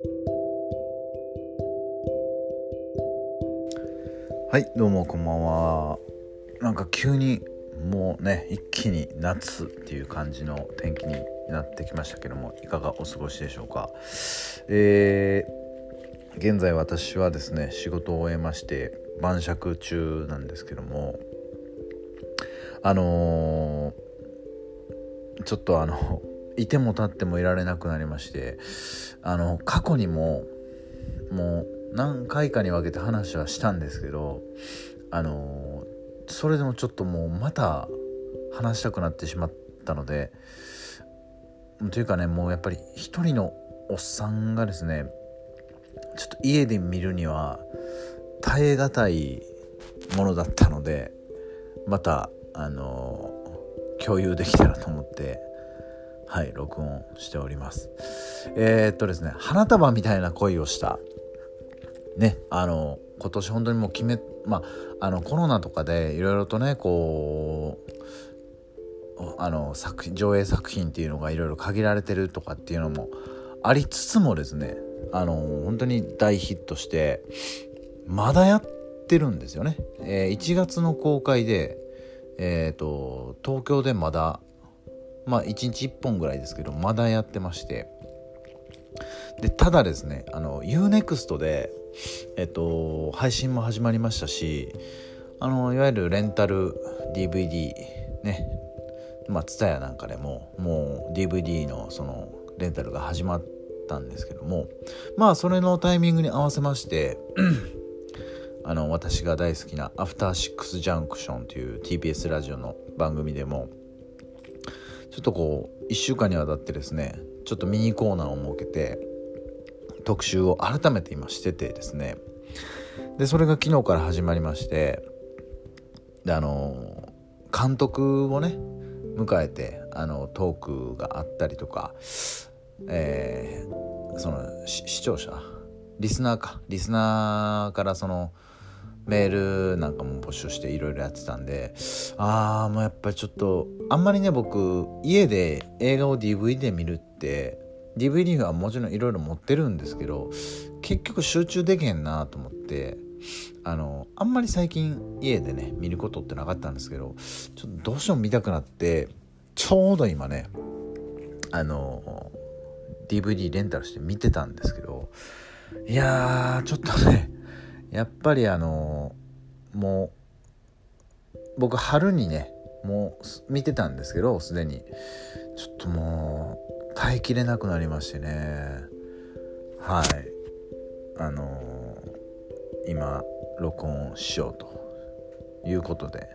はいどうもこんばんは。なんか急にもうね一気に夏っていう感じの天気になってきましたけどもいかがお過ごしでしょうか。えー、現在私はですね仕事を終えまして晩酌中なんですけどもあのー、ちょっとあのいても立ってもいられなくなりましてあの過去にももう何回かに分けて話はしたんですけどあのそれでもちょっともうまた話したくなってしまったのでというかねもうやっぱり一人のおっさんがですねちょっと家で見るには耐え難いものだったのでまたあの共有できたらと思ってはい録音しております。えー、っとですね花束みたいな恋をした。ねあの今年本当にもう決めまああのコロナとかでいろいろとねこうあの作品上映作品っていうのがいろいろ限られてるとかっていうのもありつつもですねあの本当に大ヒットしてまだやってるんですよね、えー、1月の公開でえっ、ー、と東京でまだまあ1日1本ぐらいですけどまだやってまして。でただですねあの UNEXT でえっと配信も始まりましたしあのいわゆるレンタル DVD ねまあ TSUTAYA なんかでももう DVD のそのレンタルが始まったんですけどもまあそれのタイミングに合わせまして あの私が大好きな「アフターシックスジャンクション」という TBS ラジオの番組でもちょっとこう1週間にわたってですねちょっとミニコーナーを設けて特集を改めて今しててですね。でそれが昨日から始まりましてであの監督をね迎えてあのトークがあったりとか、えー、その視聴者リスナーかリスナーからそのメールなんかも募集していろいろやってたんでああもうやっぱりちょっとあんまりね僕家で映画を DVD で見るって DVD はもちろんいろいろ持ってるんですけど結局集中できへんなと思ってあのあんまり最近家でね見ることってなかったんですけどちょっとどうしても見たくなってちょうど今ねあの DVD レンタルして見てたんですけどいやーちょっとねやっぱりあのもう僕春にねもう見てたんですけどすでに。ちょっともう耐えきれなくなりましてね。はい。あの今録音しようということで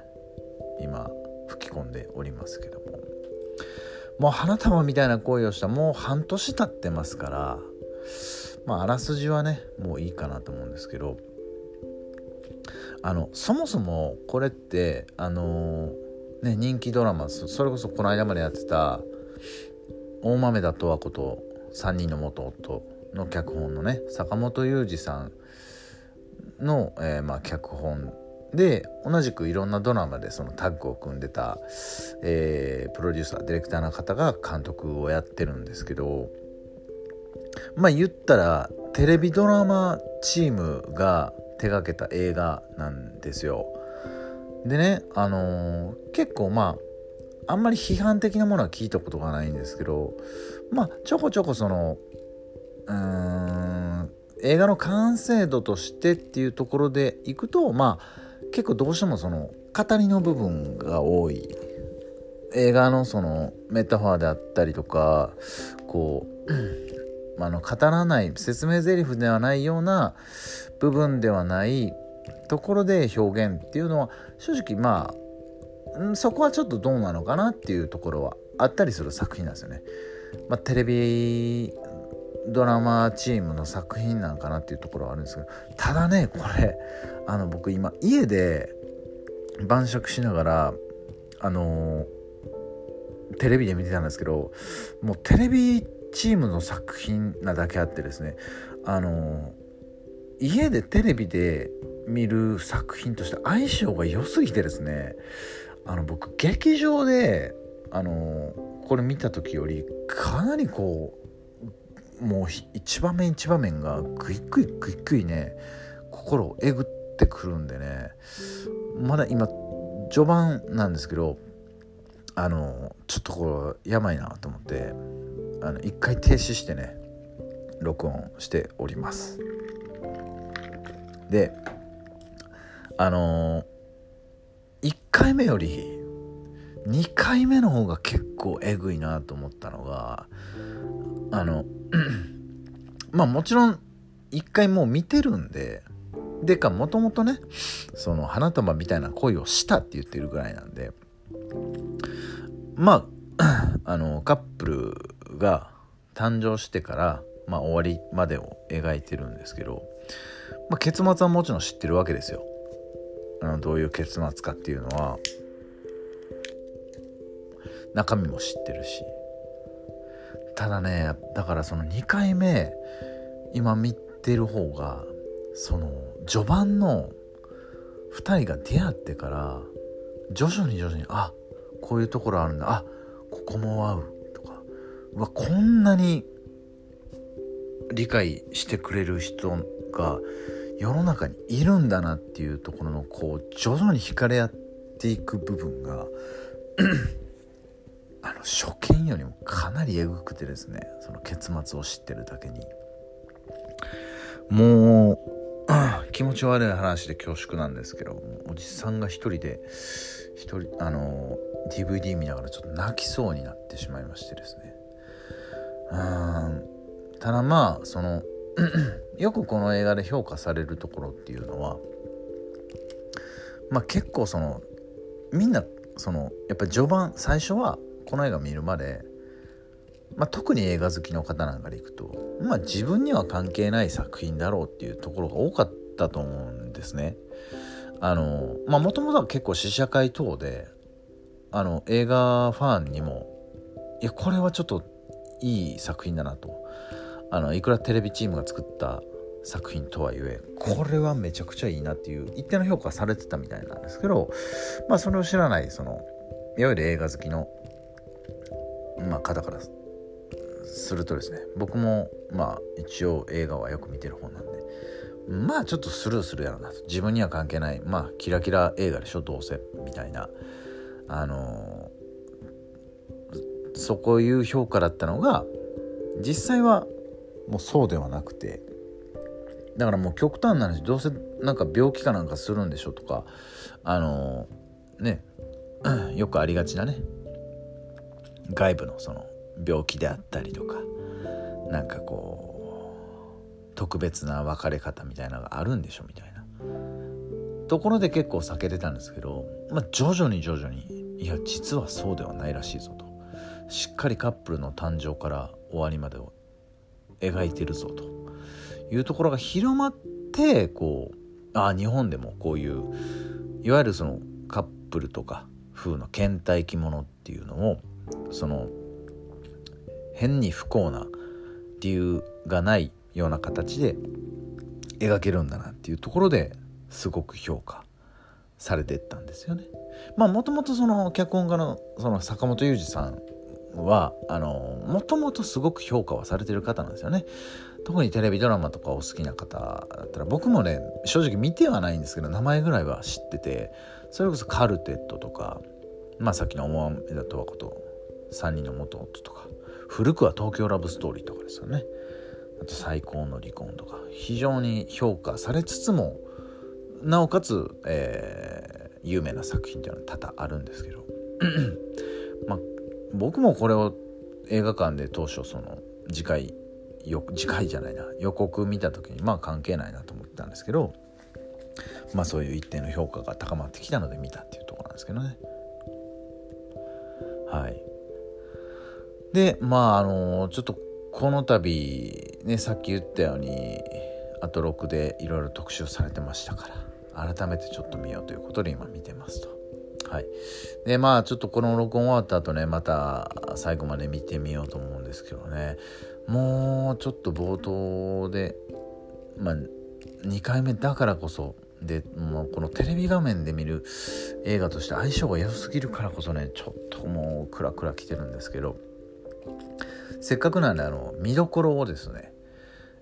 今吹き込んでおりますけども。もう花束みたいな恋をしたもう半年経ってますからまああらすじはねもういいかなと思うんですけど。あのそもそもこれってあのね人気ドラマそれこそこの間までやってた大豆田十和子と3人の元夫の脚本のね坂本雄二さんの、えー、まあ、脚本で同じくいろんなドラマでそのタッグを組んでた、えー、プロデューサーディレクターの方が監督をやってるんですけどまあ言ったらテレビドラマチームが手がけた映画なんですよ。でね、あのー、結構まああんまり批判的なものは聞いたことがないんですけどまあちょこちょこそのうーん映画の完成度としてっていうところでいくとまあ結構どうしてもその語りの部分が多い映画のそのメタファーであったりとかこう、あの語らない説明台詞ではないような部分ではないところで表現っていうのは正直まあそこはちょっとどうなのかなっていうところはあったりする作品なんですよね。まあ、テレビドラマチームの作品なんかなっていうところはあるんですけどただねこれあの僕今家で晩酌しながらあのテレビで見てたんですけどもうテレビチームの作品なだけあってですねあの家でテレビで見る作品として相性が良すぎてですねあの僕劇場であのこれ見た時よりかなりこうもう一場面一場面がグイグイグイグイね心をえぐってくるんでねまだ今序盤なんですけどあのちょっとこれやばいなと思ってあの一回停止してね録音しております。であの1回目より2回目の方が結構えぐいなと思ったのがあの まあもちろん1回もう見てるんででかもともとねその花束みたいな恋をしたって言ってるぐらいなんでまあ あのカップルが誕生してから、まあ、終わりまでを描いてるんですけど、まあ、結末はもちろん知ってるわけですよ。あのどういう結末かっていうのは中身も知ってるし。ただねだからその2回目今見てる方がその序盤の2人が出会ってから徐々に徐々にあこういうところあるんだ。あここも合う。うわこんなに理解してくれる人が世の中にいるんだなっていうところのこう徐々に惹かれ合っていく部分が あの初見よりもかなりえぐくてですねその結末を知ってるだけに。もう気持ち悪い話で恐縮なんですけどおじさんが一人で一人あの DVD 見ながらちょっと泣きそうになってしまいましてですね。うんただまあその よくこの映画で評価されるところっていうのはまあ結構そのみんなそのやっぱ序盤最初はこの映画見るまで、まあ、特に映画好きの方なんかでいくと、まあ、自分には関係ない作品だろうっていうところが多かったと思うんですね。あのまあもともとは結構試写会等であの映画ファンにもいやこれはちょっといい作品だなと。あのいくらテレビチームが作った作品とはいえこれはめちゃくちゃいいなっていう一定の評価されてたみたいなんですけどまあそれを知らないそのいわゆる映画好きのまあ、方からするとですね僕もまあ一応映画はよく見てる方なんでまあちょっとスルーするやろなと。自分には関係ないまあキラキラ映画でしょどうせみたいな。あのー、そこいう評価だったのが実際はもうそうではなくてだからもう極端な話どうせなんか病気かなんかするんでしょとかあのー、ね よくありがちなね外部のその病気であったりとかなんかこう特別な別れ方みたいなのがあるんでしょみたいな。ところで結構避けてたんですけど、まあ、徐々に徐々にいや実はそうではないらしいぞと。しっかりカップルの誕生から終わりまでを描いてるぞというところが広まってこうああ日本でもこういういわゆるそのカップルとか風の倦怠期ものっていうのをその変に不幸な理由がないような形で描けるんだなっていうところですごく評価されてったんですよね。まあもともとその脚本家のその坂本雄二さんはあのもともとすごく評価はされてる方なんですよね。特にテレビドラマとかお好きな方だったら僕もね正直見てはないんですけど名前ぐらいは知っててそれこそカルテットとかまあさっきの「思わんだとはこと3人の元夫とか古くは東京ラブストーリーとかですよねあと最高の離婚とか非常に評価されつつもなおかつ、えー、有名な作品っていうのは多々あるんですけど僕もこれを映画館で当初その次回よ次回じゃないな予告見た時にまあ関係ないなと思ったんですけどまあそういう一定の評価が高まってきたので見たっていうとこなんですけどねはいでまああのちょっとこの度ねさっき言ったようにあと6でいろいろ特集されてましたから改めてちょっと見ようということで今見てますと。はい、でまあちょっとこの録音終わった後ねまた最後まで見てみようと思うんですけどね。もうちょっと冒頭でまあ2回目だからこそでもうこのテレビ画面で見る映画として相性が良すぎるからこそねちょっともうクラクラきてるんですけど。せっかくなんであの見どころをですね、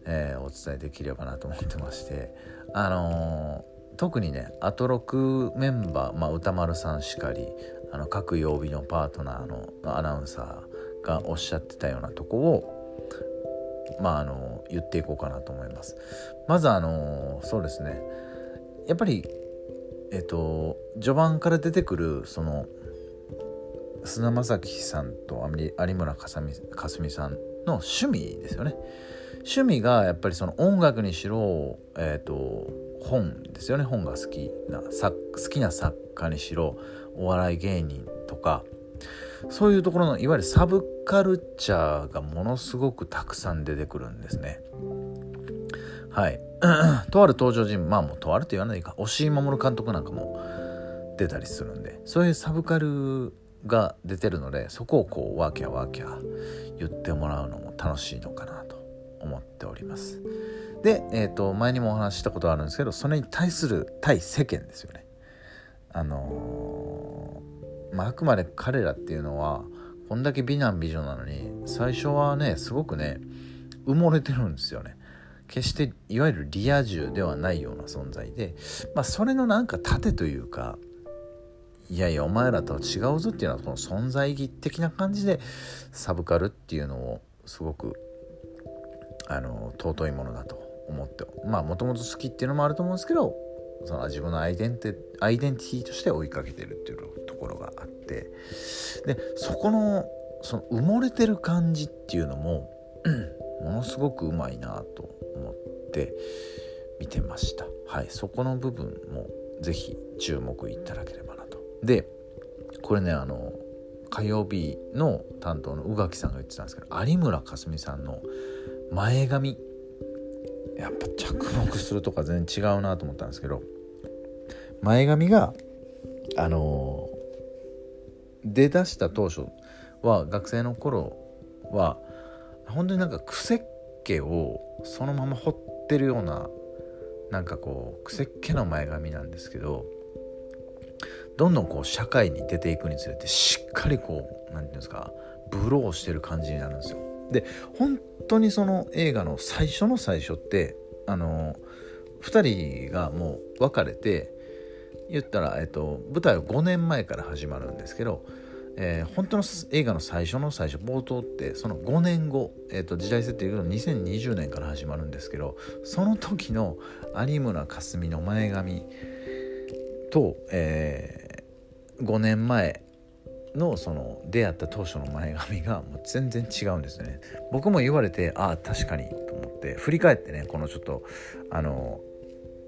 えー、お伝えできればなと思ってまして。あの、特にねアトロクメンバー、まあ、歌丸さんしかりあの各曜日のパートナーのアナウンサーがおっしゃってたようなとこをまああの言っていこうかなと思います。まずあのそうですねやっぱりえっと序盤から出てくるその菅田将暉さんと有村架純さんの趣味ですよね。趣味がやっぱりその音楽にしろ、えーと、本ですよね本が好きな好きな作家にしろお笑い芸人とかそういうところのいわゆるサブカルチャーがものすごくたくさん出てくるんですね。はい。とある登場人物、まあもうとあると言わないか、押井守監督なんかも出たりするんで、そういうサブカルが出てるので、そこをこう、ワーキャーワーキャー言ってもらうのも楽しいのかなと思っております。で、え、ー、と、前にもお話ししたことあるんですけど、それに対する対世間ですよね。あのー、まあ、くまで彼らっていうのは、こんだけ美男美女なのに、最初はね、すごくね、埋もれてるんですよね。決していわゆるリア充ではないような存在で、まあ、それのなんか盾というかいやいやお前らとは違うぞっていうのはこの存在意義的な感じでサブカルっていうのをすごくあの尊いものだと思って。まあもともと好きっていうのもあると思うんですけどその自分のアイデンテアイデンティティとして追いかけてるっていうところがあって。でそこのその埋もれてる感じっていうのもものすごくうまいなと思って見てました。はいそこの部分も是非注目いただければなと。でこれねあの火曜日の担当の宇垣さんが言ってたんですけど有村架純さんの前髪やっぱ着目するとか全然違うなと思ったんですけど前髪があの出だした当初は学生の頃は本当になんか癖っ気をそのまま彫ってるようななんかこう癖っ気の前髪なんですけどどんどんこう社会に出ていくにつれてしっかりこう何て言うんですかブローしてる感じになるんですよ。で本当にその映画の最初の最初ってあの2人がもう別れて言ったら、えっと、舞台は5年前から始まるんですけどえー、本当の映画の最初の最初冒頭ってその5年後、えー、と時代設定で言うと2020年から始まるんですけどその時の有村架純の前髪と、えー、5年前のその出会った当初の前髪がもう全然違うんですね。僕も言われてああ確かにと思って。振り返ってねこのちょっとあの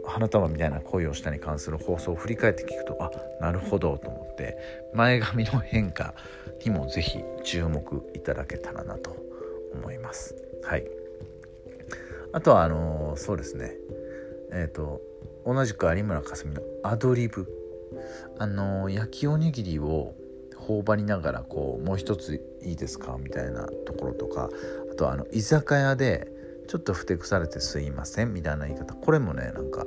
花束みたいな恋をしたに関する放送を振り返って聞くとあなるほどと思って。前髪の変化にも是非注目いただけたらなと思います。はい。あとはあのー、そうですね。えっ、ー、と同じく有村架純のアドリブ。あのー、焼きおにぎりを頬張りながらこうもう一ついいですか？みたいなところとかあとあの居酒屋でちょっとふてくされてすいません？みたいな言い方。これもねなんか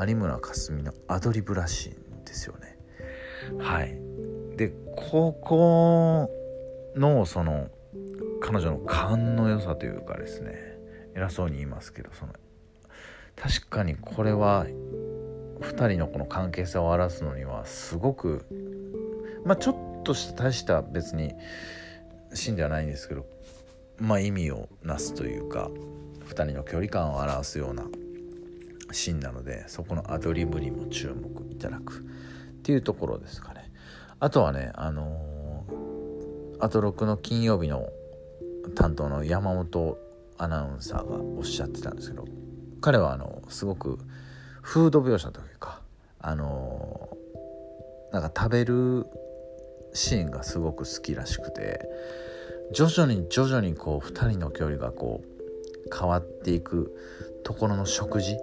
有村架純のアドリブらしいんですよね。はい。でここのその彼女の勘の良さというかですね。偉そうに言いますけどその確かにこれは2人のこの関係性を表すのにはすごくまあちょっとした大した別にシーンではないんですけどまあ意味をなすというか2人の距離感を表すようなシーンなのでそこのアドリブにも注目いただくっていうところですかね。あとはねあのー、アトロクの金曜日の担当の山本アナウンサーがおっしゃってたんですけど彼はあのすごくフード描写というかあのー、なんか食べるシーンがすごく好きらしくて徐々に徐々にこう2人の距離がこう変わっていくところの食事、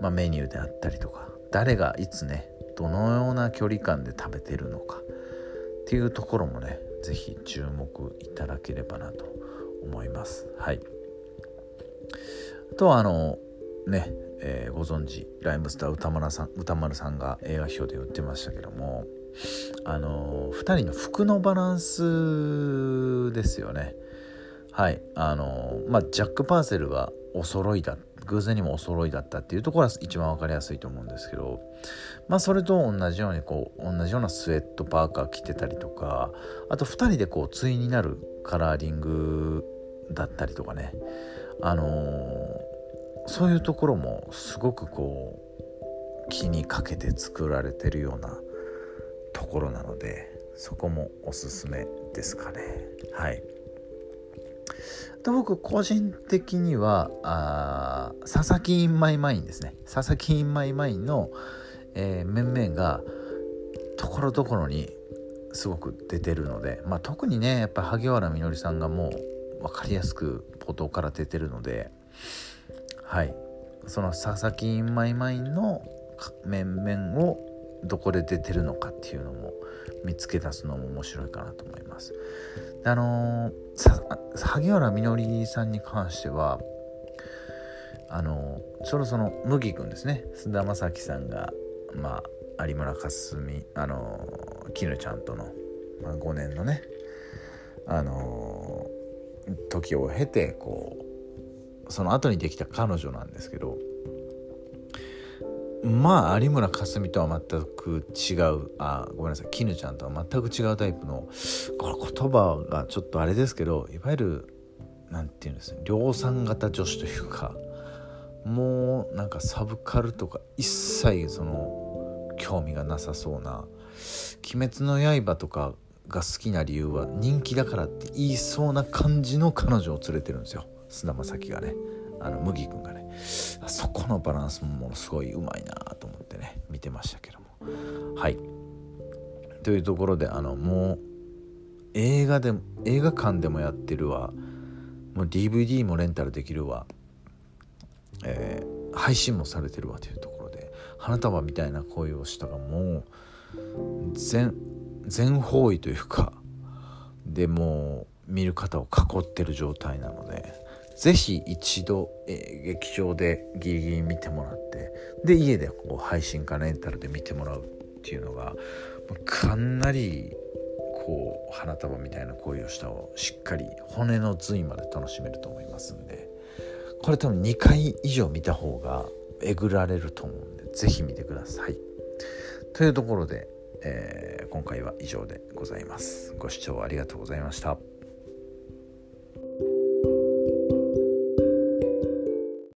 まあ、メニューであったりとか誰がいつねどのような距離感で食べてるのかっていうところもね是非注目いただければなと思います。はい。あとはあのね、えー、ご存知ライムスター歌丸さん歌丸さんが映画表で言ってましたけどもあの2人の服のバランスですよね。はい。あのまあジャック・パーセルがお揃いだ偶然にもお揃いだったっていうところは一番分かりやすいと思うんですけどまあそれと同じようにこう同じようなスウェットパーカー着てたりとかあと2人でこう対になるカラーリングだったりとかね。あの、そういうところもすごくこう気にかけて作られてるようなところなのでそこもおすすめですかね。はい。で僕個人的にはあ佐々木インマイマインですね。佐々木インマイマインの、えー、面々がところどころにすごく出てるので、まあ、特にねやっぱ萩原みのりさんがもう分かりやすく冒頭から出てるのではい。その佐々木インマイマインの面々をどこで出てるのかっていうのも見つけ出すのも面白いかなと思います。であのー、萩原みのりさんに関してはあのー、ちょうどその麦君ですね菅田将暉さんがまあ有村架純あのー、絹ちゃんとの、まあ、5年のねあの時を経てこうその後にできた彼女なんですけどまあ有村架純とは全く違う。あごめんなさい。絹ちゃんとは全く違うタイプのこの言葉がちょっとあれですけどいわゆる何て言うんです量産型女子というかもうなんかサブカルとか一切その興味がなさそうな「鬼滅の刃」とかが好きな理由は人気だからって言いそうな感じの彼女を連れてるんですよ。菅田将暉がね。あの麦君がねそこのバランスもものすごいうまいなと思ってね見てましたけども。はい。というところであのもう映画で映画館でもやってるわ。もう DVD もレンタルできるわ、えー、配信もされてるわというところで。花束みたいな恋をしたがもう全全方位というかでもう見る方を囲ってる状態なので。ぜひ一度、えー、劇場でギリギリ見てもらってで家でこう配信かレンタルで見てもらうっていうのがかなりこう花束みたいな恋をしたをしっかり骨の髄まで楽しめると思いますんでこれ多分2回以上見た方がえぐられると思うんで是非見てください。というところで、えー、今回は以上でございます。ご視聴ありがとうございました。